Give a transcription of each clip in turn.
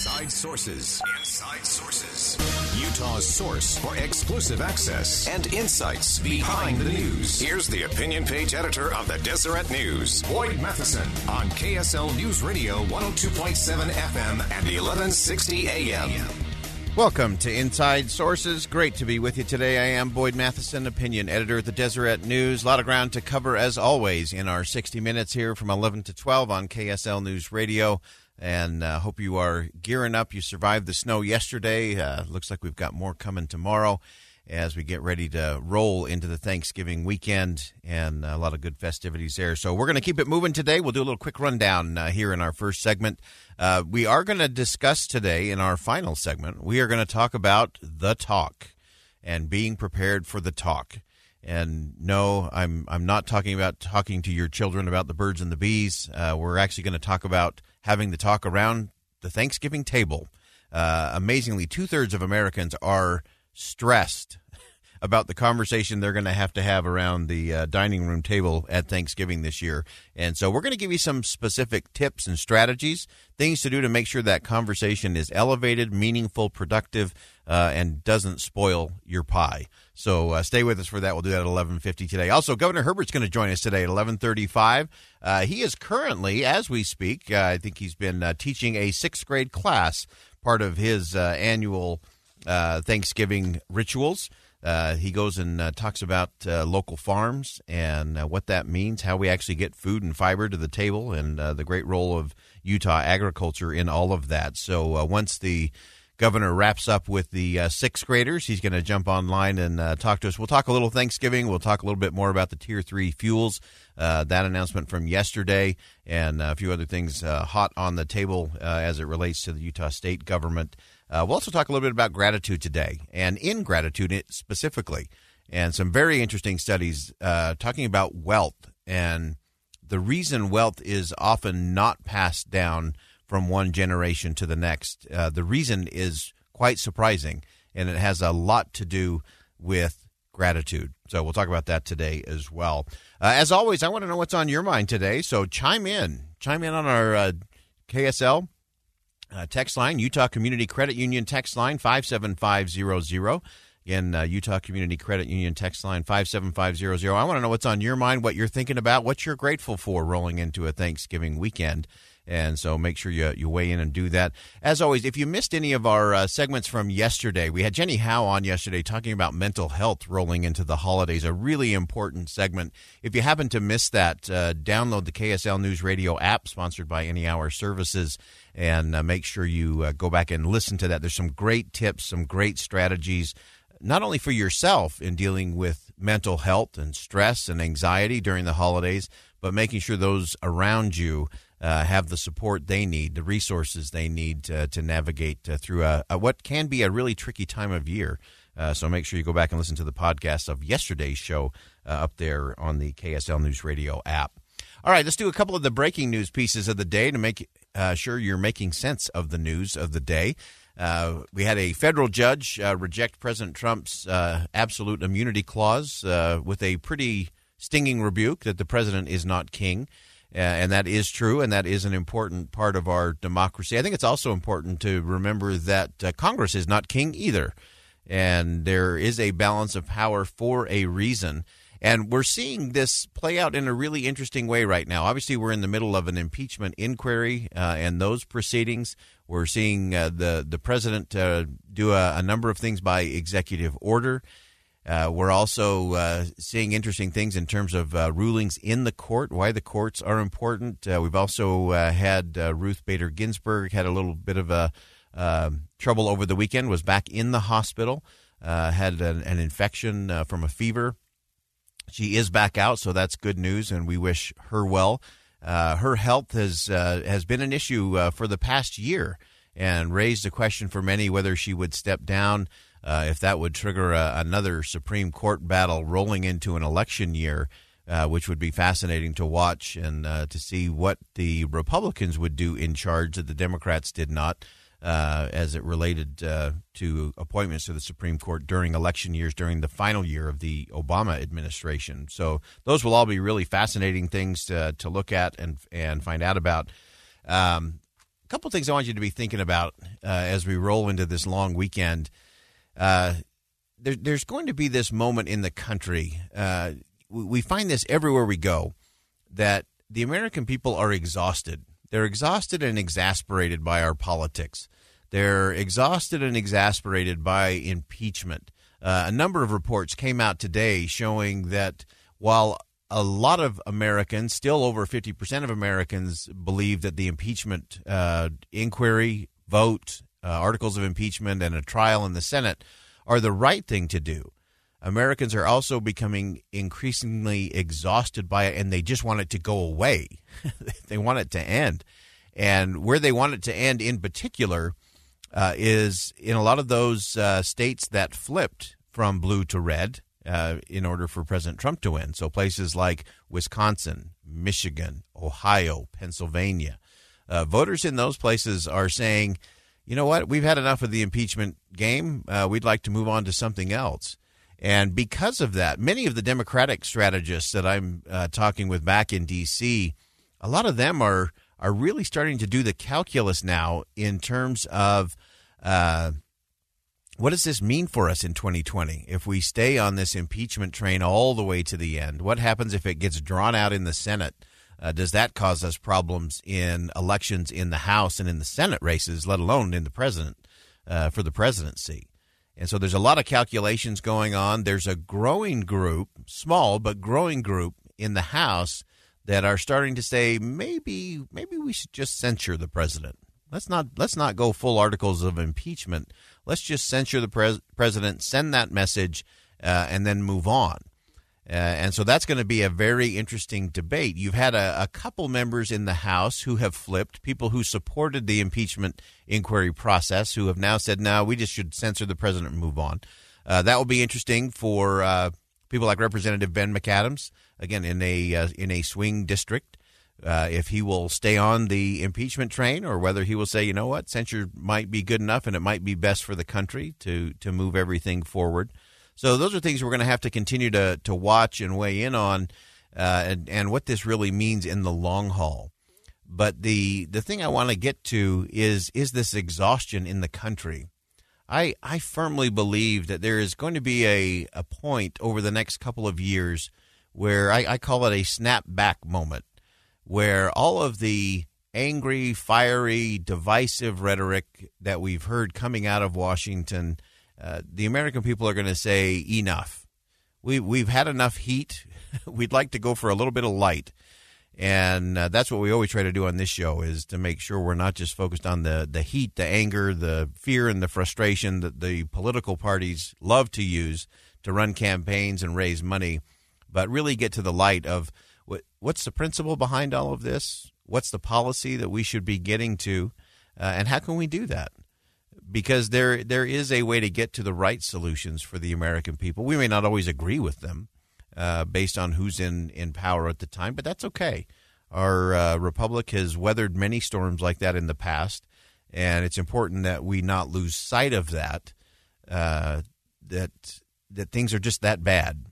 Inside Sources. Inside Sources. Utah's source for exclusive access and insights behind the news. Here's the opinion page editor of the Deseret News, Boyd Matheson, on KSL News Radio 102.7 FM and 1160 AM. Welcome to Inside Sources. Great to be with you today. I am Boyd Matheson, opinion editor at the Deseret News. A lot of ground to cover, as always, in our 60 minutes here from 11 to 12 on KSL News Radio and uh, hope you are gearing up. You survived the snow yesterday. Uh, looks like we've got more coming tomorrow as we get ready to roll into the Thanksgiving weekend and a lot of good festivities there. So we're going to keep it moving today. We'll do a little quick rundown uh, here in our first segment. Uh, we are going to discuss today in our final segment, we are going to talk about the talk and being prepared for the talk. And no, I'm I'm not talking about talking to your children about the birds and the bees. Uh, we're actually going to talk about having the talk around the Thanksgiving table. Uh, amazingly, two thirds of Americans are stressed about the conversation they're going to have to have around the uh, dining room table at Thanksgiving this year. And so we're going to give you some specific tips and strategies, things to do to make sure that conversation is elevated, meaningful, productive, uh, and doesn't spoil your pie. So uh, stay with us for that. We'll do that at 11:50 today. Also, Governor Herbert's going to join us today at 11:35. Uh, he is currently, as we speak, uh, I think he's been uh, teaching a sixth grade class, part of his annual Thanksgiving rituals. Uh, he goes and uh, talks about uh, local farms and uh, what that means, how we actually get food and fiber to the table, and uh, the great role of Utah agriculture in all of that. So uh, once the governor wraps up with the uh, sixth graders, he's going to jump online and uh, talk to us. We'll talk a little Thanksgiving. We'll talk a little bit more about the Tier 3 fuels, uh, that announcement from yesterday, and a few other things hot on the table as it relates to the Utah state government. Uh, we'll also talk a little bit about gratitude today and ingratitude specifically, and some very interesting studies uh, talking about wealth and the reason wealth is often not passed down from one generation to the next. Uh, the reason is quite surprising, and it has a lot to do with gratitude. So we'll talk about that today as well. Uh, as always, I want to know what's on your mind today. So chime in, chime in on our uh, KSL uh, text line, Utah Community Credit Union text line 57500. Again, uh, Utah Community Credit Union text line 57500. I want to know what's on your mind, what you're thinking about, what you're grateful for rolling into a Thanksgiving weekend. And so make sure you, you weigh in and do that. As always, if you missed any of our uh, segments from yesterday, we had Jenny Howe on yesterday talking about mental health rolling into the holidays, a really important segment. If you happen to miss that, uh, download the KSL News Radio app sponsored by Any Hour Services and uh, make sure you uh, go back and listen to that. There's some great tips, some great strategies, not only for yourself in dealing with mental health and stress and anxiety during the holidays, but making sure those around you uh, have the support they need, the resources they need to, to navigate uh, through a, a, what can be a really tricky time of year. Uh, so make sure you go back and listen to the podcast of yesterday's show uh, up there on the KSL News Radio app. All right, let's do a couple of the breaking news pieces of the day to make uh, sure you're making sense of the news of the day. Uh, we had a federal judge reject President Trump's absolute immunity clause with a pretty stinging rebuke that the president is not king. Uh, and that is true, and that is an important part of our democracy. I think it's also important to remember that Congress is not king either. And there is a balance of power for a reason. And we're seeing this play out in a really interesting way right now. Obviously, we're in the middle of an impeachment inquiry uh, and those proceedings. We're seeing uh, the the president uh, do a, a, number of things by executive order. Uh, we're also uh, seeing interesting things in terms of uh, rulings in the court, why the courts are important. we've also had Ruth Bader Ginsburg had a little bit of a um, trouble over the weekend. Was back in the hospital, had an, an infection from a fever she is back out, so that's good news, and we wish her well. Uh, her health has uh, has been an issue uh, for the past year, and raised a question for many whether she would step down, uh, if that would trigger a, another Supreme Court battle rolling into an election year. Uh, which would be fascinating to watch and uh, to see what the Republicans would do in charge that the Democrats did not uh, as it related uh, to appointments to the Supreme Court during election years, during the final year of the Obama administration. So those will all be really fascinating things to, to look at and and find out about. Um, a couple things I want you to be thinking about uh, as we roll into this long weekend. Uh, there, there's going to be this moment in the country. Uh, we, we find this everywhere we go that the American people are exhausted they're exhausted and exasperated by our politics. They're exhausted and exasperated by impeachment. Uh, a number of reports came out today showing that while a lot of Americans, still over 50% of Americans, believe that the impeachment uh, inquiry, vote, uh, articles of impeachment, and a trial in the Senate are the right thing to do. Americans are also becoming increasingly exhausted by it and they just want it to go away. they want it to end. And where they want it to end in particular uh, is in a lot of those uh, states that flipped from blue to red uh, in order for President Trump to win. So places like Wisconsin, Michigan, Ohio, Pennsylvania. Uh, voters in those places are saying, you know what, we've had enough of the impeachment game. Uh, we'd like to move on to something else. And because of that, many of the Democratic strategists that I'm uh, talking with back in D.C., a lot of them are are really starting to do the calculus now in terms of uh, what does this mean for us in 2020 if we stay on this impeachment train all the way to the end? What happens if it gets drawn out in the Senate? Uh, does that cause us problems in elections in the House and in the Senate races, let alone in the president uh, for the presidency? And so there's a lot of calculations going on. There's a growing group, small but growing group in the House that are starting to say maybe maybe we should just censure the president. Let's not let's not go full articles of impeachment. Let's just censure the pres- president, send that message, uh, and then move on. Uh, and so that's going to be a very interesting debate. You've had a, a, couple members in the House who have flipped, people who supported the impeachment inquiry process, who have now said, no, we just should censor the president and move on. Uh, that will be interesting for uh, people like Representative Ben McAdams, again, in a, uh, in a swing district. Uh, if he will stay on the impeachment train or whether he will say, you know what, censure might be good enough and it might be best for the country to, to move everything forward. So those are things we're going to have to continue to to watch and weigh in on, uh, and and what this really means in the long haul. But the the thing I want to get to is is this exhaustion in the country. I I firmly believe that there is going to be a a point over the next couple of years where I, I call it a snap back moment, where all of the angry, fiery, divisive rhetoric that we've heard coming out of Washington uh, the American people are going to say enough. We we've had enough heat. We'd like to go for a little bit of light, and uh, that's what we always try to do on this show is to make sure we're not just focused on the the heat, the anger, the fear, and the frustration that the political parties love to use to run campaigns and raise money, but really get to the light of what what's the principle behind all of this. What's the policy that we should be getting to, uh, and how can we do that? Because there there is a way to get to the right solutions for the American people. We may not always agree with them uh, based on who's in, in power at the time, but that's okay. Our uh, republic has weathered many storms like that in the past, and it's important that we not lose sight of that. Uh, that that things are just that bad.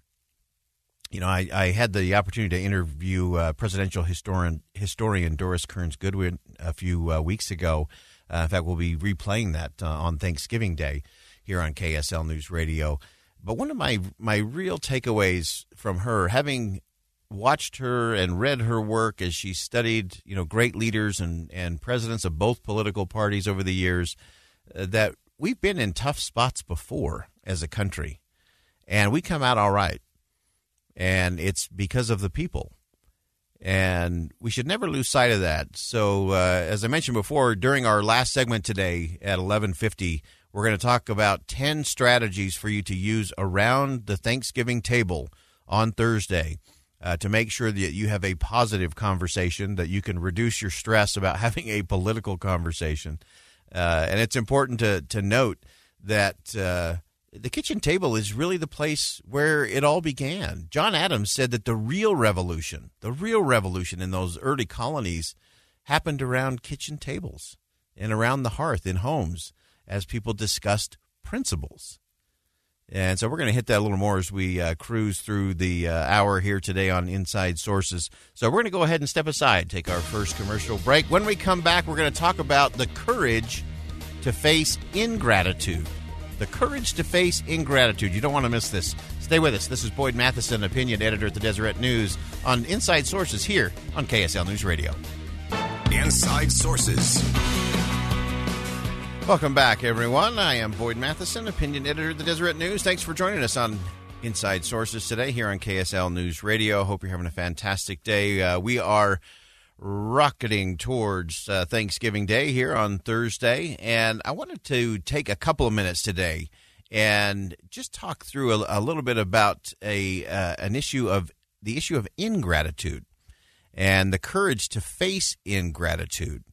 You know, I, I had the opportunity to interview uh, presidential historian historian Doris Kearns Goodwin a few uh, weeks ago uh, in fact, we'll be replaying that uh, on Thanksgiving Day here on KSL News Radio. But one of my my real takeaways from her, having watched her and read her work as she studied, you know, great leaders and and presidents of both political parties over the years, uh, that we've been in tough spots before as a country, and we come out all right, and it's because of the people and we should never lose sight of that. So, uh, as I mentioned before, during our last segment today at 11:50, we're going to talk about 10 strategies for you to use around the Thanksgiving table on Thursday uh, to make sure that you have a positive conversation, that you can reduce your stress about having a political conversation. Uh, and it's important to, to note that uh, the kitchen table is really the place where it all began. John Adams said that the real revolution, the real revolution in those early colonies happened around kitchen tables and around the hearth in homes as people discussed principles. And so we're going to hit that a little more as we uh, cruise through the uh, hour here today on Inside Sources. So we're going to go ahead and step aside, take our first commercial break. When we come back, we're going to talk about the courage to face ingratitude. The courage to face ingratitude. You don't want to miss this. Stay with us. This is Boyd Matheson, opinion editor at the Deseret News on Inside Sources here on KSL News Radio. Inside Sources. Welcome back, everyone. I am Boyd Matheson, opinion editor of the Deseret News. Thanks for joining us on Inside Sources today here on KSL News Radio. Hope you're having a fantastic day. Uh, we are rocketing towards uh, Thanksgiving Day here on Thursday, and I wanted to take a couple of minutes today and just talk through a, a little bit about a uh, an issue of the issue of ingratitude and the courage to face ingratitude.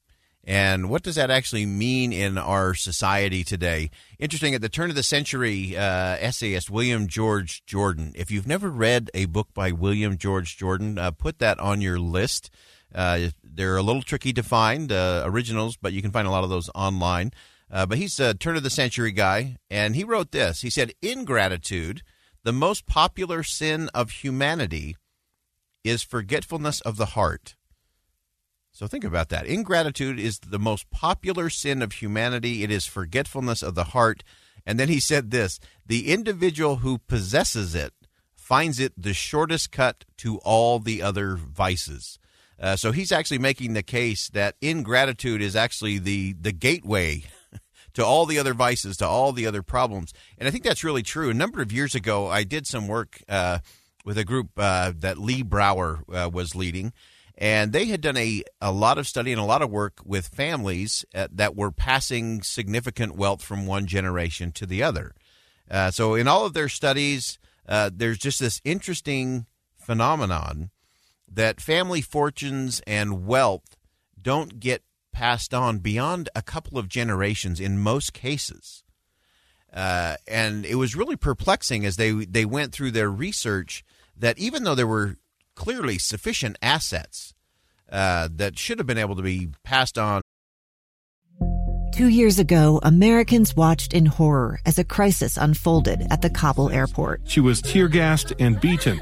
And what does that actually mean in our society today? Interesting, at the turn of the century, uh, essayist William George Jordan. If you've never read a book by William George Jordan, uh, put that on your list. Uh, they're a little tricky to find, uh, originals, but you can find a lot of those online. Uh, but he's a turn of the century guy, and he wrote this. He said, Ingratitude, the most popular sin of humanity, is forgetfulness of the heart. So think about that. Ingratitude is the most popular sin of humanity. It is forgetfulness of the heart. And then he said this the individual who possesses it finds it the shortest cut to all the other vices. Uh, so he's actually making the case that ingratitude is actually the, the gateway to all the other vices, to all the other problems. And I think that's really true. A number of years ago, I did some work uh, with a group uh, that Lee Brower uh, was leading and they had done a, a lot of study and a lot of work with families uh, that were passing significant wealth from one generation to the other. Uh, so, in all of their studies, there's just this interesting phenomenon that family fortunes and wealth don't get passed on beyond a couple of generations in most cases. Uh, and it was really perplexing as they they went through their research that even though there were clearly sufficient assets uh, that should have been able to be passed on. Two years ago, Americans watched in horror as a crisis unfolded at the Kabul airport. She was tear gassed and beaten.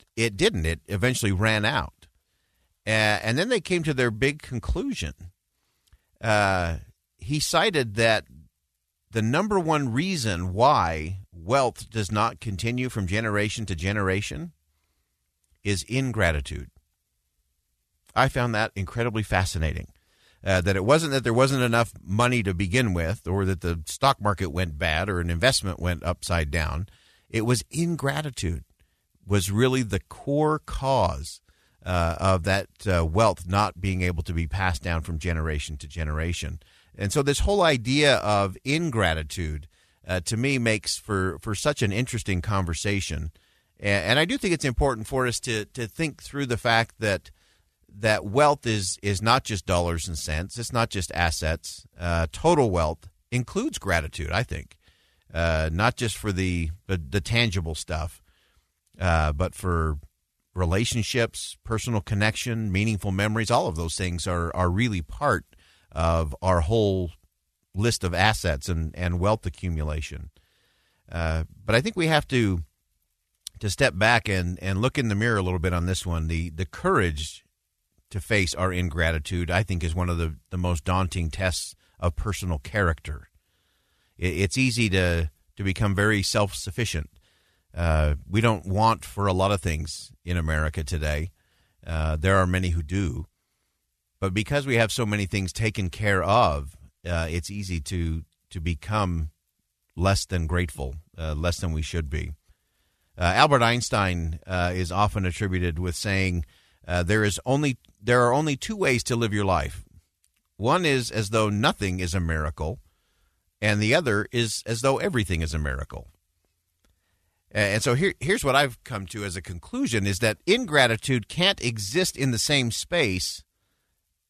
it didn't. It eventually ran out. Uh, and then they came to their big conclusion. Uh, he cited that the number one reason why wealth does not continue from generation to generation is ingratitude. I found that incredibly fascinating. Uh, that it wasn't that there wasn't enough money to begin with, or that the stock market went bad, or an investment went upside down. It was ingratitude was really the core cause uh, of that uh, wealth not being able to be passed down from generation to generation. And so, this whole idea of ingratitude uh, to me makes for, for such an interesting conversation. And, and I do think it's important for us to, to think through the fact that that wealth is is not just dollars and cents. It's not just assets. Uh, total wealth includes gratitude. I think, uh, not just for the the, the tangible stuff, uh, but for relationships, personal connection, meaningful memories. All of those things are are really part of our whole list of assets and and wealth accumulation. Uh, but I think we have to to step back and, and look in the mirror a little bit on this one. The the courage to face our ingratitude, I think, is one of the, the most daunting tests of personal character. It, it's easy to to become very self sufficient. Uh, we don't want for a lot of things in America today. Uh, there are many who do, but because we have so many things taken care of, uh, it's easy to to become less than grateful, uh, less than we should be. Uh, Albert Einstein is often attributed with saying, "There is only there are only two ways to live your life. One is as though nothing is a miracle, and the other is as though everything is a miracle." And so here, here's what I've come to as a conclusion: is that ingratitude can't exist in the same space.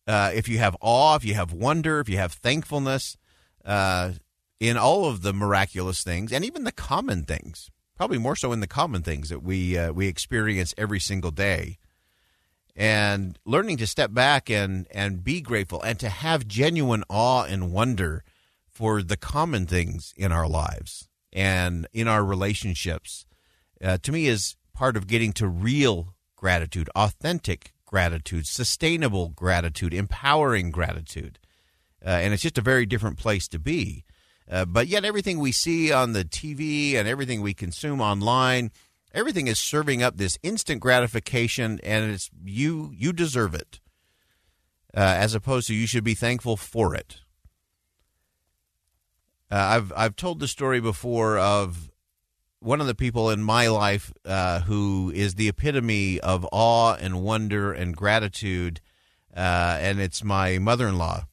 Uh, if you have awe, if you have wonder, if you have thankfulness, uh, in all of the miraculous things, and even the common things, probably more so in the common things that we uh, we experience every single day, and learning to step back and and be grateful and to have genuine awe and wonder for the common things in our lives and in our relationships, uh, to me, is part of getting to real gratitude, authentic gratitude, sustainable gratitude, empowering gratitude. Uh, and it's just a very different place to be. Uh, but yet, everything we see on the TV and everything we consume online, everything is serving up this instant gratification, and it's you you deserve it, uh, as opposed to you should be thankful for it. Uh, I've I've told the story before of one of the people in my life uh, who is the epitome of awe and wonder and gratitude, uh, and it's my mother-in-law,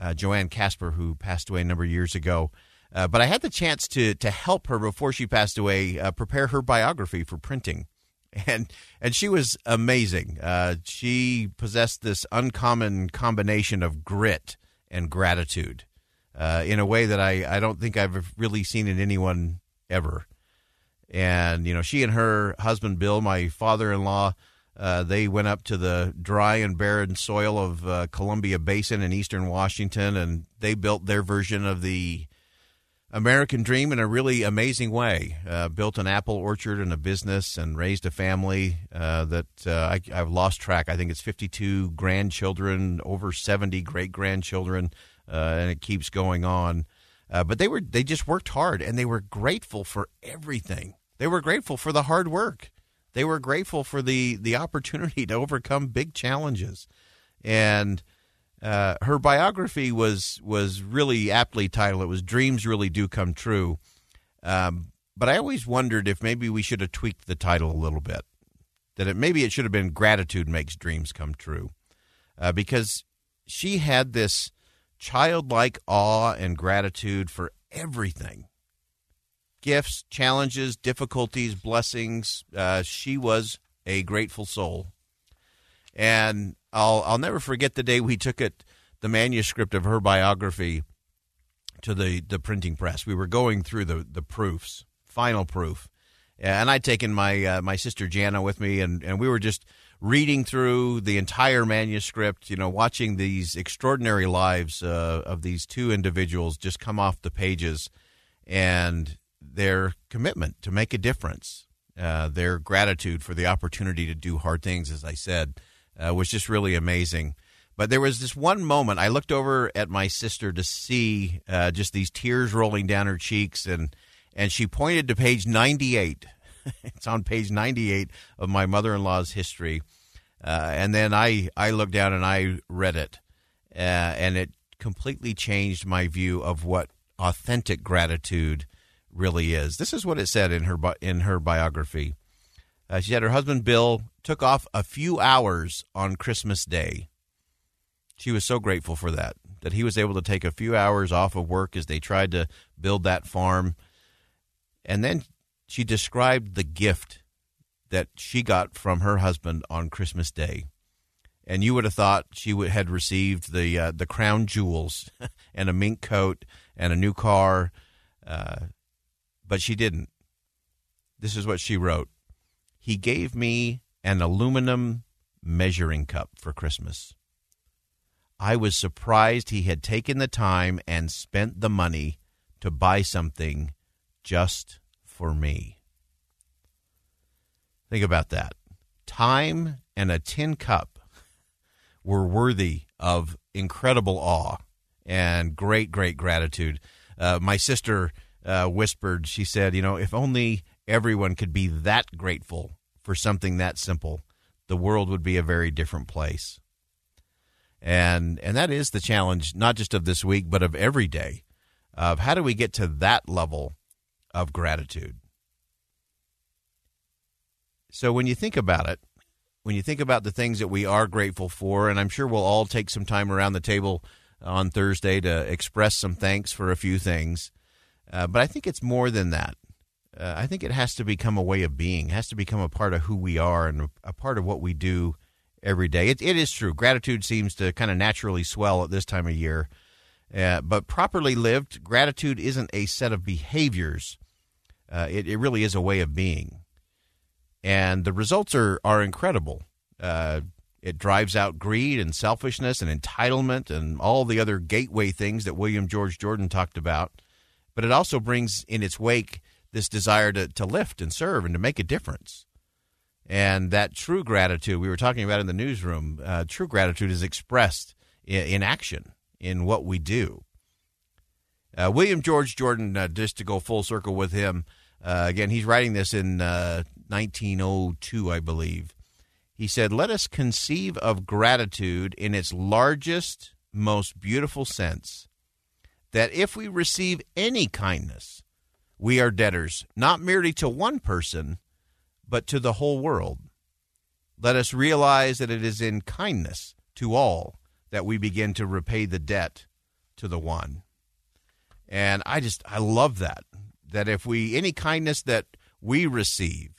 uh, Joanne Casper, who passed away a number of years ago. Uh, but I had the chance to to help her before she passed away uh, prepare her biography for printing, and and she was amazing. she possessed this uncommon combination of grit and gratitude uh, in a way that I, I don't think I've really seen in anyone ever. And, you know, she and her husband, Bill, my father in law, uh, they went up to the dry and barren soil of uh, Columbia Basin in eastern Washington and they built their version of the American dream in a really amazing way. Uh, built an apple orchard and a business and raised a family uh, that uh, I, have lost track. I think it's 52 grandchildren, over 70 great grandchildren and it keeps going on. Uh, but they were they just worked hard and they were grateful for everything. They were grateful for the hard work. They were grateful for the the opportunity to overcome big challenges. And uh, her biography was was really aptly titled. It was "Dreams Really Do Come True." Um, but I always wondered if maybe we should have tweaked the title a little bit. That it maybe it should have been "Gratitude Makes Dreams Come True," uh, because she had this childlike awe and gratitude for everything gifts, challenges, difficulties, blessings. Uh, she was a grateful soul. And I'll, I'll never forget the day we took it, the manuscript of her biography, to the, the printing press. We were going through the, the proofs, final proof. And I'd taken my uh, my sister Jana with me, and, and we were just reading through the entire manuscript, you know, watching these extraordinary lives uh, of these two individuals just come off the pages and their commitment to make a difference, uh, their gratitude for the opportunity to do hard things, as I said, uh, was just really amazing. But there was this one moment I looked over at my sister to see uh, just these tears rolling down her cheeks, and and she pointed to page ninety eight it's on page 98 of my mother-in-law's history. Uh, and then I, I looked down and I read it, uh, and it completely changed my view of what authentic gratitude really is. This is what it said in her in her biography. Uh, she said her husband Bill took off a few hours on Christmas Day. She was so grateful for that that he was able to take a few hours off of work as they tried to build that farm. And then she described the gift that she got from her husband on Christmas Day. And you would have thought she would, had received the uh, the crown jewels and a mink coat and a new car, uh, but she didn't. This is what she wrote: He gave me an aluminum measuring cup for Christmas. I was surprised he had taken the time and spent the money to buy something just for me. Think about that. Time and a tin cup were worthy of incredible awe and great, great gratitude. Uh, my sister uh, whispered, she said, you know, if only everyone could be that grateful for something that simple, the world would be a very different place. And and that is the challenge, not just of this week, but of every day. Of how do we get to that level of gratitude? So when you think about it, when you think about the things that we are grateful for, and I'm sure we'll all take some time around the table on Thursday to express some thanks for a few things. Uh, but I think it's more than that. Uh, I think it has to become a way of being, it has to become a part of who we are and a part of what we do every day. It, it is true. Gratitude seems to kind of naturally swell at this time of year. Uh, but properly lived, gratitude isn't a set of behaviors. Uh, it, it really is a way of being. And the results are, are incredible. Uh, it drives out greed and selfishness and entitlement and all the other gateway things that William George Jordan talked about. But it also brings in its wake this desire to, to lift and serve and to make a difference. And that true gratitude we were talking about in the newsroom, uh, true gratitude is expressed in, in, action, in what we do. Uh, William George Jordan, uh, just to go full circle with him, uh, again, he's writing this in 1902, uh, I believe. He said, Let us conceive of gratitude in its largest, most beautiful sense, that if we receive any kindness, we are debtors, not merely to one person, but to the whole world. Let us realize that it is in kindness to all that we begin to repay the debt to the one. And I just, I love that. That if we, any kindness that we receive,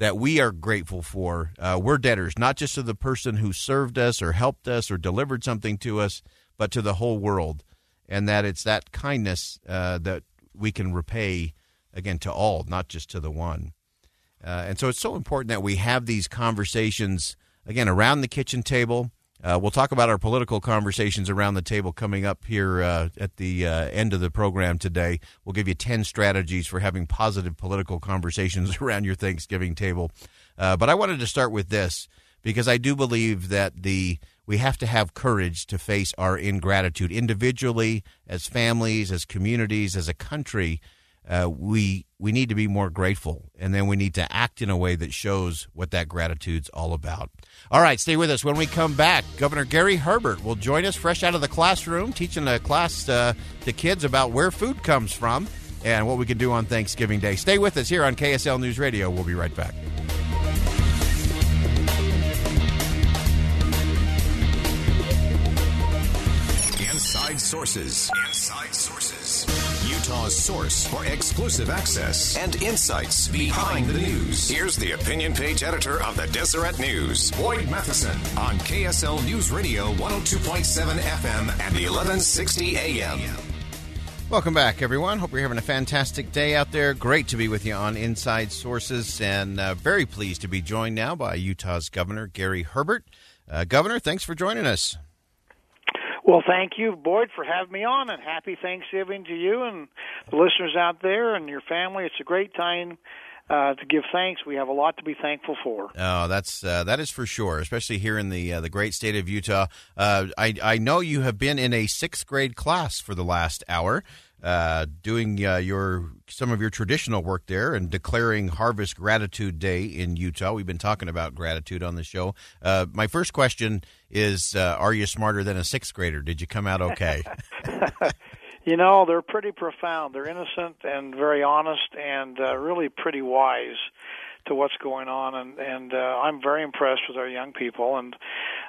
that we are grateful for. Uh, we're debtors, not just to the person who served us or helped us or delivered something to us, but to the whole world. And that it's that kindness uh, that we can repay, again, to all, not just to the one. Uh, and so it's so important that we have these conversations, again, around the kitchen table uh, we'll talk about our political conversations around the table coming up here uh, at the uh, end of the program today. We'll give you 10 strategies for having positive political conversations around your Thanksgiving table. Uh, but I wanted to start with this because I do believe that the we have to have courage to face our ingratitude individually, as families, as communities, as a country uh, we we need to be more grateful, and then we need to act in a way that shows what that gratitude's all about. All right, stay with us. When we come back, Governor Gary Herbert will join us fresh out of the classroom, teaching a class uh, to kids about where food comes from and what we can do on Thanksgiving Day. Stay with us here on KSL News Radio. We'll be right back. Inside Sources. Inside Sources. Utah's source for exclusive access and insights behind the news. Here's the opinion page editor of the Deseret News, Boyd Matheson, on KSL News Radio 102.7 FM and 1160 AM. Welcome back, everyone. Hope you're having a fantastic day out there. Great to be with you on Inside Sources, and uh, very pleased to be joined now by Utah's Governor Gary Herbert. Uh, Governor, thanks for joining us. Well, thank you, Boyd, for having me on, and happy Thanksgiving to you and the listeners out there and your family. It's a great time uh, to give thanks. We have a lot to be thankful for. Oh, that's uh, that is for sure, especially here in the uh, the great state of Utah. Uh, I I know you have been in a sixth grade class for the last hour uh, doing uh, your some of your traditional work there and declaring Harvest Gratitude Day in Utah. We've been talking about gratitude on the show. My first question is: uh, Are you smarter than a sixth grader? Did you come out okay? you know, they're pretty profound. They're innocent and very honest, and uh, really pretty wise to what's going on and and uh, I'm very impressed with our young people and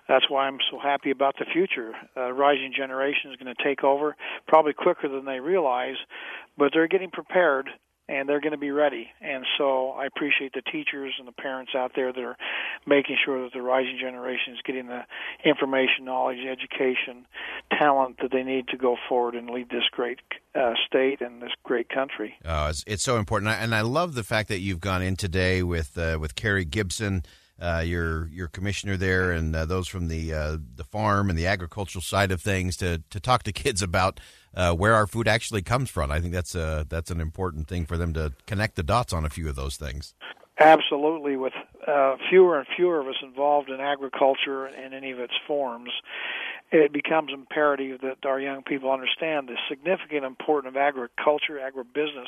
that's why I'm so happy about the future. Uh, rising generation is going to take over probably quicker than they realize, but they're getting prepared and they're going to be ready. And so I appreciate the teachers and the parents out there that are making sure that the rising generation is getting the information, knowledge, education, talent that they need to go forward and lead this great uh, state and this great country. Oh, it's, it's so important, and I love the fact that you've gone in today with uh, with Kerry Gibson. Uh, your your commissioner there and uh, those from the uh, the farm and the agricultural side of things to to talk to kids about uh, where our food actually comes from. I think that's a that's an important thing for them to connect the dots on a few of those things. absolutely, with uh, fewer and fewer of us involved in agriculture in any of its forms, it becomes imperative that our young people understand the significant importance of agriculture, agribusiness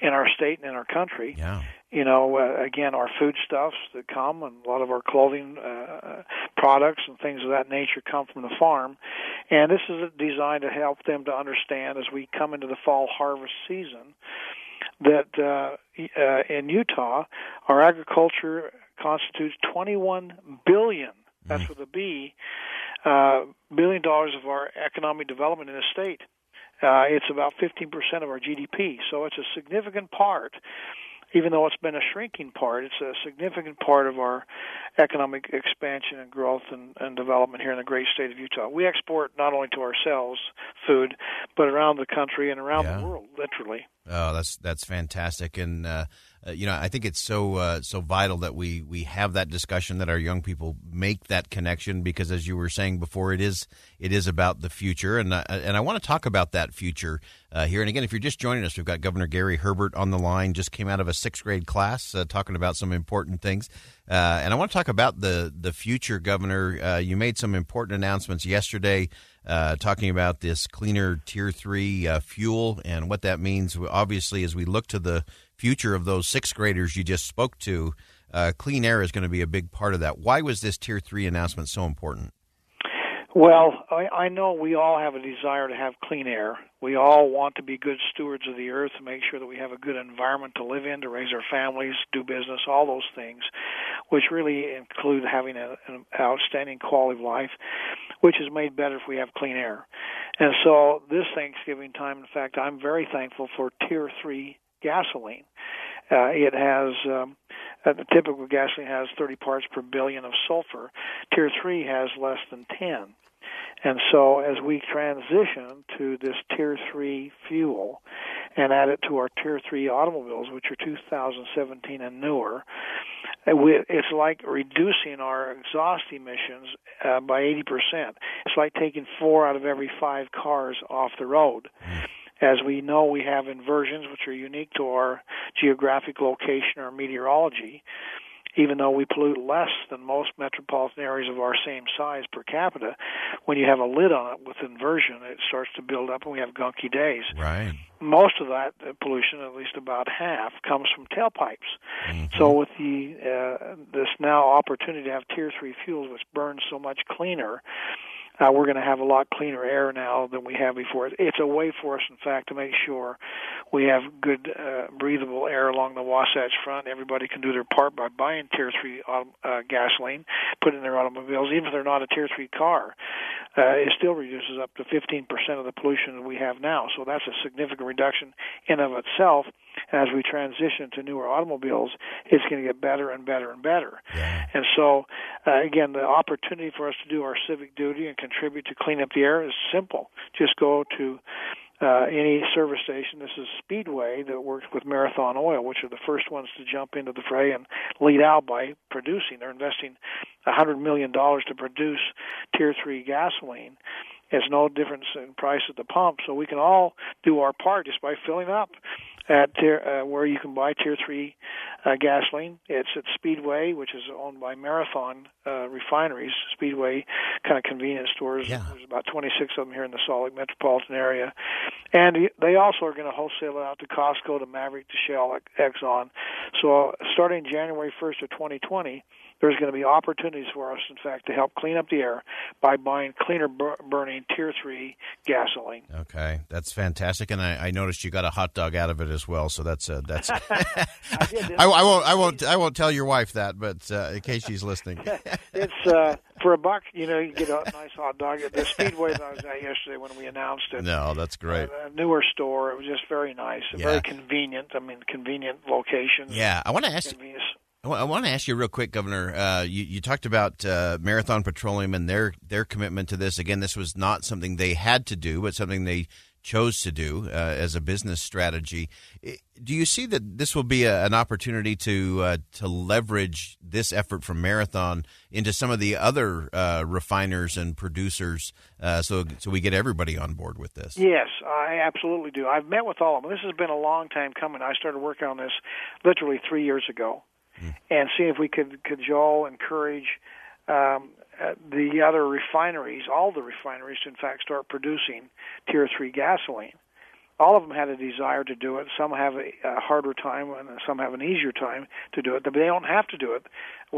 in our state and in our country. Yeah. You know, uh, again, our foodstuffs that come and a lot of our clothing uh, products and things of that nature come from the farm. And this is designed to help them to understand as we come into the fall harvest season that uh, uh, in Utah, our agriculture constitutes 21 billion. That's with a B uh, billion dollars of our economic development in the state. Uh, it's about 15% of our GDP, so it's a significant part. Even though it's been a shrinking part, it's a significant part of our economic expansion and growth and, and development here in the great state of Utah. We export not only to ourselves food, but around the country and around Yeah. the world, literally. Oh, that's that's fantastic, and uh, uh, you know I think it's so uh, so vital that we we have that discussion that our young people make that connection because as you were saying before, it is it is about the future, and uh, and I want to talk about that future uh, here. And again, if you're just joining us, we've got Governor Gary Herbert on the line. Just came out of a sixth grade class uh, talking about some important things, uh, and I want to talk about the the future, Governor. You made some important announcements yesterday uh, talking about this cleaner Tier 3 uh, fuel and what that means. Obviously, as we look to the future of those sixth graders you just spoke to, uh, clean air is going to be a big part of that. Why was this Tier 3 announcement so important? Well, I, I know we all have a desire to have clean air. We all want to be good stewards of the earth to make sure that we have a good environment to live in, to raise our families, do business, all those things, which really include having a, an outstanding quality of life, which is made better if we have clean air. And so this Thanksgiving time, in fact, I'm very thankful for Tier 3 gasoline. Uh, it has um, uh, the typical gasoline has 30 parts per billion of sulfur. Tier 3 has less than 10. And so, as we transition to this Tier 3 fuel and add it to our Tier 3 automobiles, which are 2017 and newer, uh, it's like reducing our exhaust emissions uh, by 80%. It's like taking four out of every five cars off the road. As we know, we have inversions which are unique to our geographic location or meteorology even though we pollute less than most metropolitan areas of our same size per capita, when you have a lid on it with inversion, it starts to build up and we have gunky days. Right. Most of that uh, pollution, at least about half, comes from tailpipes. So with the uh, this now opportunity to have Tier 3 fuels which burn so much cleaner, uh, we're going to have a lot cleaner air now than we have before. It's a way for us, in fact, to make sure we have good uh, breathable air along the Wasatch Front. Everybody can do their part by buying Tier 3 autom- uh, gasoline, put in their automobiles, even if they're not a Tier 3 car. Uh, it still reduces up to 15% of the pollution that we have now. So that's a significant reduction in of itself. As we transition to newer automobiles, it's going to get better and better and better. And so, uh, again, the opportunity for us to do our civic duty and contribute to clean up the air is simple. Just go to uh, any service station. This is Speedway that works with Marathon Oil, which are the first ones to jump into the fray and lead out by producing. They're investing a hundred million dollars to produce Tier Three gasoline. There's no difference in price at the pump, so we can all do our part just by filling up at tier, uh, where you can buy Tier Three uh, gasoline. It's at Speedway, which is owned by Marathon uh, Refineries. Speedway kind of convenience stores. Yeah. There's about 26 of them here in the Salt Lake metropolitan area, and they also are going to wholesale it out to Costco, to Maverick, to Shell, Exxon. So uh, starting January 1st of 2020 there's going to be opportunities for us, in fact, to help clean up the air by buying cleaner bur- burning Tier 3 gasoline. Okay, that's fantastic, and I, I noticed you got a hot dog out of it as well. So that's uh, that's. I I, I won't I won't I won't tell your wife that, but uh, in case she's listening. It's uh, for a buck, you know, you get a nice hot dog at the Speedway that I was at yesterday when we announced it. No, that's great. A newer store. It was just very nice, Yeah. very convenient. I mean, convenient location. Yeah, I want to ask. Convenience. Wa- I want to ask you real quick, Governor. Uh, you, you talked about uh, Marathon Petroleum and their their commitment to this. Again, this was not something they had to do, but something they chose to do uh, as a business strategy. Do you see that this will be a, an opportunity to uh, to leverage this effort from Marathon into some of the other uh, refiners and producers, uh, so so we get everybody on board with this? Yes, I absolutely do. I've met with all of them. This has been a long time coming. I started working on this literally three years ago. Mm. and see if we could cajole, encourage um, uh, the other refineries, all the refineries, to in fact start producing Tier 3 gasoline. All of them had a desire to do it. Some have a, a harder time, and some have an easier time to do it. But they don't have to do it.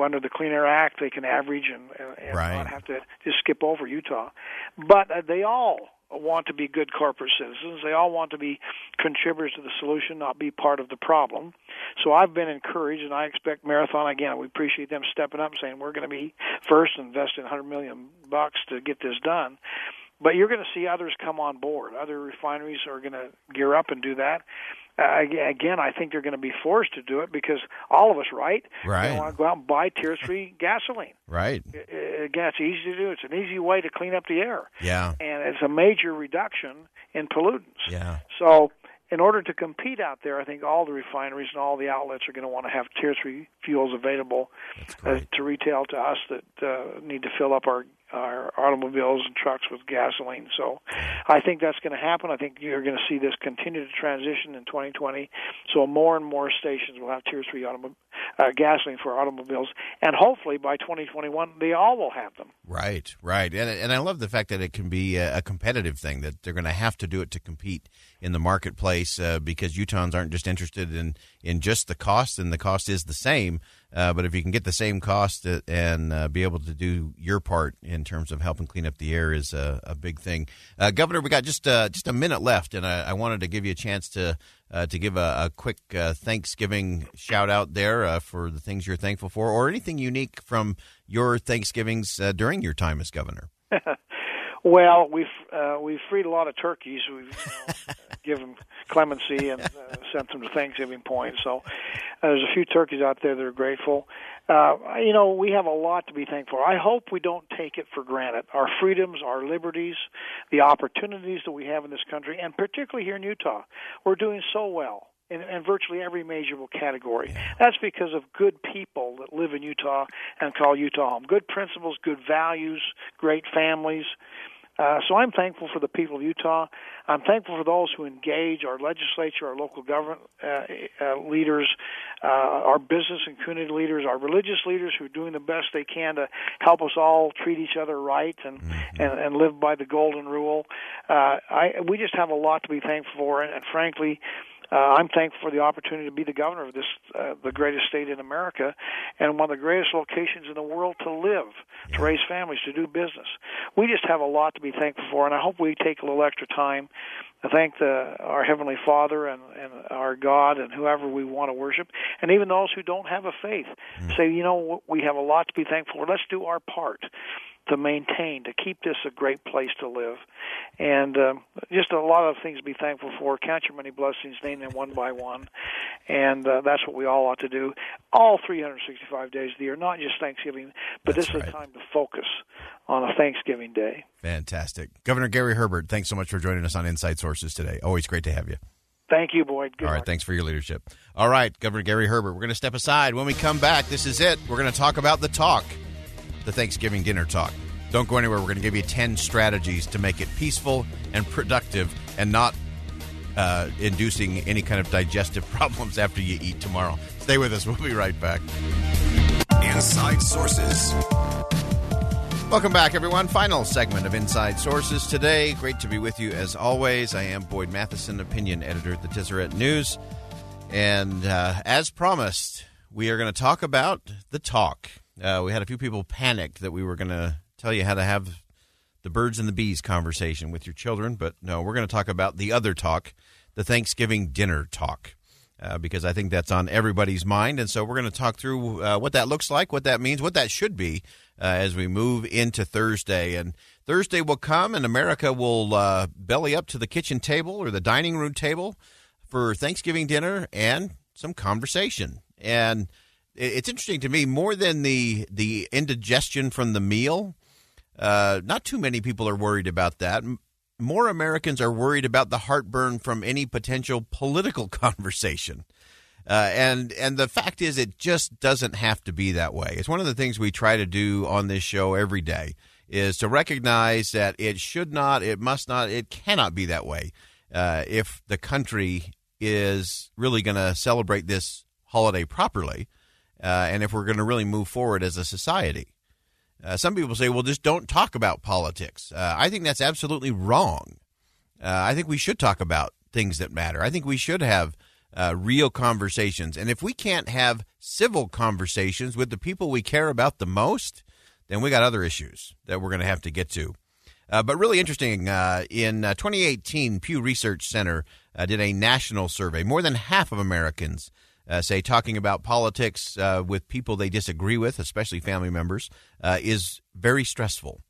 Under the Clean Air Act, they can average and, and right. not have to just skip over Utah. But uh, they all want to be good corporate citizens. They all want to be contributors to the solution, not be part of the problem. So I've been encouraged, and I expect Marathon again. We appreciate them stepping up and saying we're going to be first, investing 100 million bucks to get this done. But you're going to see others come on board. Other refineries are going to gear up and do that. Uh, again, I think they're going to be forced to do it because all of us, right? Right. want to go out and buy Tier Three gasoline. Right. Again, it's easy to do. It's an easy way to clean up the air. Yeah. And it's a major reduction in pollutants. Yeah. So in order to compete out there, I think all the refineries and all the outlets are going to want to have tier three fuels available uh, to retail to us that uh, need to fill up our our automobiles and trucks with gasoline. So I think that's going to happen. I think you're going to see this continue to transition in 2020. So more and more stations will have Tier 3 automo- uh, gasoline for automobiles. And hopefully by 2021, they all will have them. Right, right. And, and I love the fact that it can be a, competitive thing, that they're going to have to do it to compete in the marketplace uh, because Utahns aren't just interested in, in just the cost, and the cost is the same. Uh, but if you can get the same cost uh, and uh, be able to do your part in terms of helping clean up the air is a, a big thing. Uh, Governor, we got just uh, just a minute left, and I, I, wanted to give you a chance to uh, to give a, a quick Thanksgiving shout out there for the things you're thankful for, or anything unique from your Thanksgivings during your time as governor. Well, we've uh, we've freed a lot of turkeys. We've know, given clemency and uh, sent them to Thanksgiving Point. So uh, there's a few turkeys out there that are grateful. Uh, you know, we have a lot to be thankful. I hope we don't take it for granted. Our freedoms, our liberties, the opportunities that we have in this country, and particularly here in Utah, we're doing so well in, in virtually every measurable category. That's because of good people that live in Utah and call Utah home. Good principles, good values, great families. Uh, so I'm thankful for the people of Utah. I'm thankful for those who engage our legislature, our local government uh, uh, leaders, uh, our business and community leaders, our religious leaders who are doing the best they can to help us all treat each other right and mm-hmm. and, and live by the golden rule. Uh, I, we just have a lot to be thankful for, and, and frankly, uh, I'm thankful for the opportunity to be the governor of this, uh, the greatest state in America, and one of the greatest locations in the world to live, to raise families, to do business. We just have a lot to be thankful for, and I hope we take a little extra time to thank the, our Heavenly Father and, and our God and whoever we want to worship, and even those who don't have a faith. Mm. Say, you know, we have a lot to be thankful for. Let's do our part to maintain, to keep this a great place to live. And uh, just a lot of things to be thankful for. Count your many blessings, name them one by one. And uh, that's what we all ought to do all 365 days of the year, not just Thanksgiving, but that's this right. is a time to focus on a Thanksgiving day. Fantastic. Governor Gary Herbert, thanks so much for joining us on Inside Sources today. Always great to have you. Thank you, Boyd. Good All right, thanks for your leadership. All right, Governor Gary Herbert, we're going to step aside. When we come back, this is it. We're going to talk about the talk the Thanksgiving dinner talk. Don't go anywhere. We're going to give you 10 strategies to make it peaceful and productive and not uh, inducing any kind of digestive problems after you eat tomorrow. Stay with us. We'll be right back. Inside Sources. Welcome back, everyone. Final segment of Inside Sources today. Great to be with you as always. I am Boyd Matheson, opinion editor at the Deseret News. And uh, as promised, we are going to talk about the talk. Uh, we had a few people panicked that we were going to tell you how to have the birds and the bees conversation with your children, but no, we're going to talk about the other talk, the Thanksgiving dinner talk. Uh, because I think that's on everybody's mind. And so we're going to talk through uh, what that looks like, what that means, what that should be uh, as we move into Thursday. And Thursday will come, and America will uh, belly up to the kitchen table or the dining room table for Thanksgiving dinner and some conversation. And it's interesting to me more than the the indigestion from the meal. Uh, not too many people are worried about that. More Americans are worried about the heartburn from any potential political conversation. Uh, and and the fact is, it just doesn't have to be that way. It's one of the things we try to do on this show every day is to recognize that it should not, it must not, it cannot be that way. Uh, if the country is really going to celebrate this holiday properly, uh, and if we're going to really move forward as a society. Uh, some people say, well, just don't talk about politics. Uh, I think that's absolutely wrong. Uh, I think we should talk about things that matter. I think we should have uh, real conversations. And if we can't have civil conversations with the people we care about the most, then we got other issues that we're going to have to get to. Uh, but really interesting, uh, in 2018, Pew Research Center did a national survey. More than half of Americans uh, say talking about politics uh, with people they disagree with, especially family members, uh, is very stressful.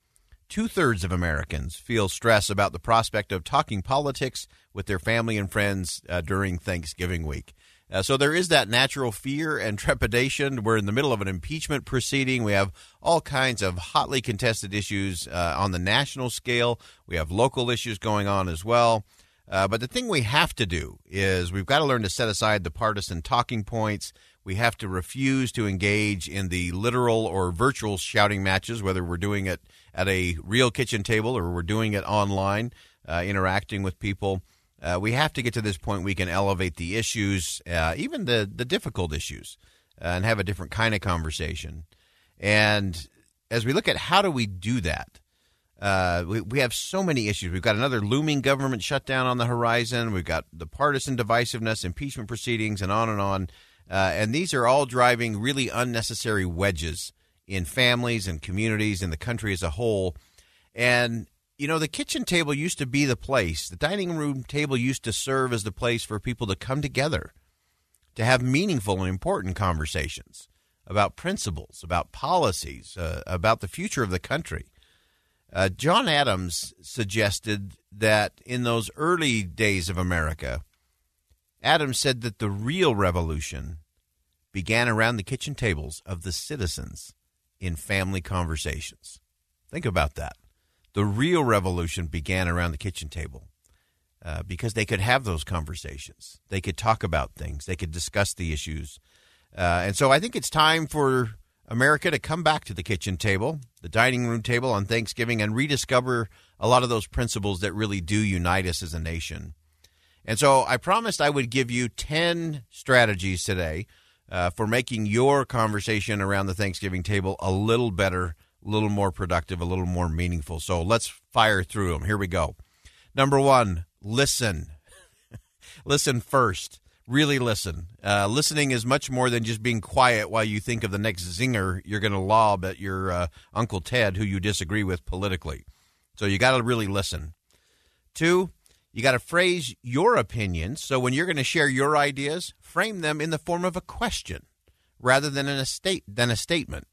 Two thirds of Americans feel stress about the prospect of talking politics with their family and friends uh, during Thanksgiving week. Uh, so there is that natural fear and trepidation. We're in the middle of an impeachment proceeding. We have all kinds of hotly contested issues uh, on the national scale. We have local issues going on as well. Uh, but the thing we have to do is we've got to learn to set aside the partisan talking points. We have to refuse to engage in the literal or virtual shouting matches, whether we're doing it at a real kitchen table or we're doing it online, uh, interacting with people. Uh, we have to get to this point we can elevate the issues, uh, even the, the difficult issues, uh, and have a different kind of conversation. And as we look at how do we do that, uh, we, we have so many issues. We've got another looming government shutdown on the horizon. We've got the partisan divisiveness, impeachment proceedings, and on and on. Uh, and these are all driving really unnecessary wedges in families and communities and the country as a whole. And, you know, the kitchen table used to be the place, the dining room table used to serve as the place for people to come together to have meaningful and important conversations about principles, about policies, uh, about the future of the country. Uh, John Adams suggested that in those early days of America, Adams said that the real revolution began around the kitchen tables of the citizens in family conversations. Think about that. The real revolution began around the kitchen table uh, because they could have those conversations. They could talk about things, they could discuss the issues. Uh, and so I think it's time for America to come back to the kitchen table, the dining room table on Thanksgiving, and rediscover a lot of those principles that really do unite us as a nation. And so I promised I would give you 10 strategies today uh, for making your conversation around the Thanksgiving table a little better, a little more productive, a little more meaningful. So let's fire through them. Here we go. Number one, listen. listen first really listen. Uh, listening is much more than just being quiet while you think of the next zinger you're going to lob at your uh, Uncle Ted who you disagree with politically. So you got to really listen. Two, you got to phrase your opinions. So when you're going to share your ideas, frame them in the form of a question rather than in a state than a statement.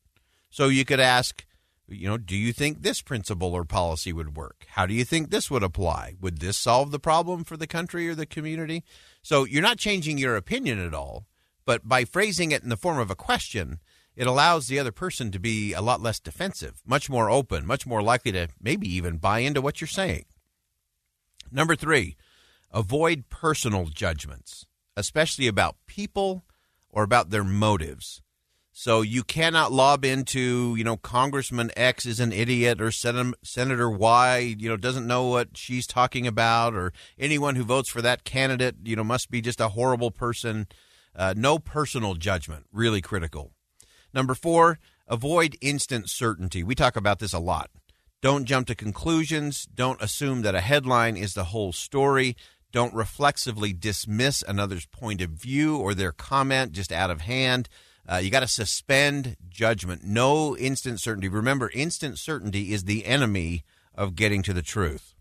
So you could ask, you know, do you think this principle or policy would work? How do you think this would apply? Would this solve the problem for the country or the community? So you're not changing your opinion at all, but by phrasing it in the form of a question, it allows the other person to be a lot less defensive, much more open, much more likely to maybe even buy into what you're saying. Number three, avoid personal judgments, especially about people or about their motives. So you cannot lob into, you know, Congressman X is an idiot or Sen- Senator Y, you know, doesn't know what she's talking about or anyone who votes for that candidate, you know, must be just a horrible person. Uh, no personal judgment, really critical. Number four, avoid instant certainty. We talk about this a lot. Don't jump to conclusions. Don't assume that a headline is the whole story. Don't reflexively dismiss another's point of view or their comment just out of hand. Uh, you got to suspend judgment. No instant certainty. Remember, instant certainty is the enemy of getting to the truth.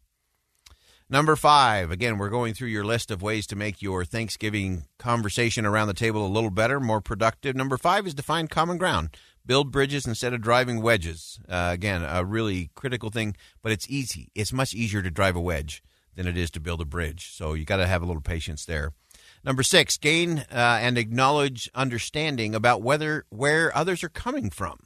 Number five, again, we're going through your list of ways to make your Thanksgiving conversation around the table a little better, more productive. Number five is to find common ground. Build bridges instead of driving wedges. Uh, again, a really critical thing, but it's easy. It's much easier to drive a wedge than it is to build a bridge. So you got to have a little patience there. Number six, gain uh, and acknowledge understanding about whether where others are coming from.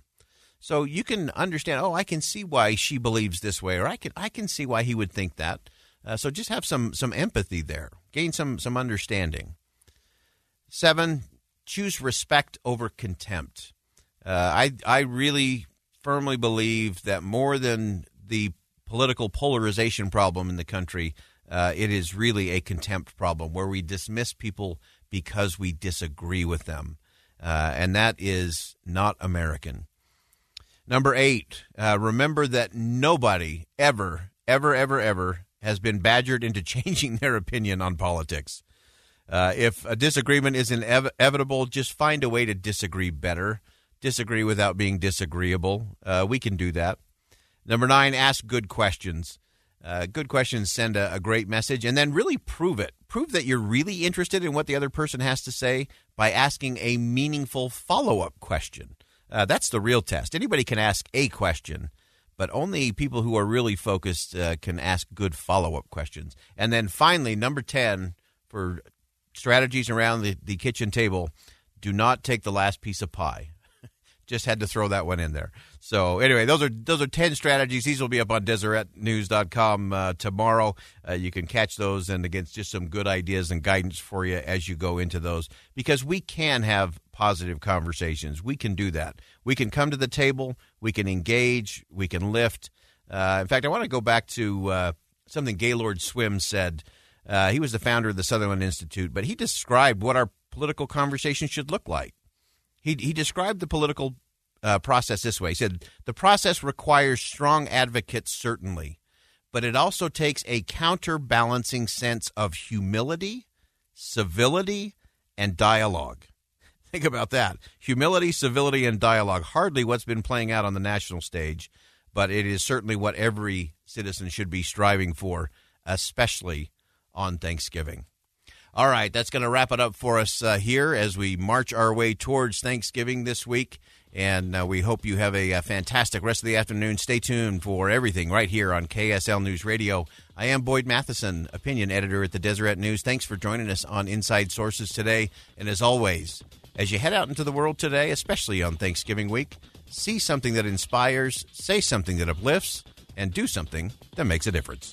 So you can understand. Oh, I can see why she believes this way, or I can I can see why he would think that. Uh, so just have some some empathy there. Gain some some understanding. Seven, choose respect over contempt. Uh, I I really firmly believe that more than the political polarization problem in the country, uh, it is really a contempt problem where we dismiss people because we disagree with them. uh, and that is not American. Number eight, uh, remember that nobody ever, ever, ever, ever has been badgered into changing their opinion on politics. Uh, if a disagreement is inevitable, just find a way to disagree better. Disagree without being disagreeable. Uh, we can do that. Number nine, ask good questions. Uh, good questions send a, a, great message, and then really prove it. Prove that you're really interested in what the other person has to say by asking a meaningful follow up question. Uh, that's the real test. Anybody can ask a question, but only people who are really focused uh, can ask good follow up questions. And then finally, number 10 for strategies around the, the kitchen table do not take the last piece of pie. Just had to throw that one in there. So anyway, those are those are ten strategies. These will be up on DeseretNews.com uh, tomorrow. Uh, you can catch those and again, just some good ideas and guidance for you as you go into those because we can have positive conversations. We can do that. We can come to the table. We can engage. We can lift. Uh, in fact, I want to go back to uh, something Gaylord Swim said. Uh, he was the founder of the Sutherland Institute, but he described what our political conversation should look like. He, he described the political uh, process this way. He said, The process requires strong advocates, certainly, but it also takes a counterbalancing sense of humility, civility, and dialogue. Think about that humility, civility, and dialogue. Hardly what's been playing out on the national stage, but it is certainly what every citizen should be striving for, especially on Thanksgiving. All right, that's going to wrap it up for us uh, here as we march our way towards Thanksgiving this week. And uh, we hope you have a, a, fantastic rest of the afternoon. Stay tuned for everything right here on KSL News Radio. I am Boyd Matheson, opinion editor at the Deseret News. Thanks for joining us on Inside Sources today. And as always, as you head out into the world today, especially on Thanksgiving week, see something that inspires, say something that uplifts, and do something that makes a difference.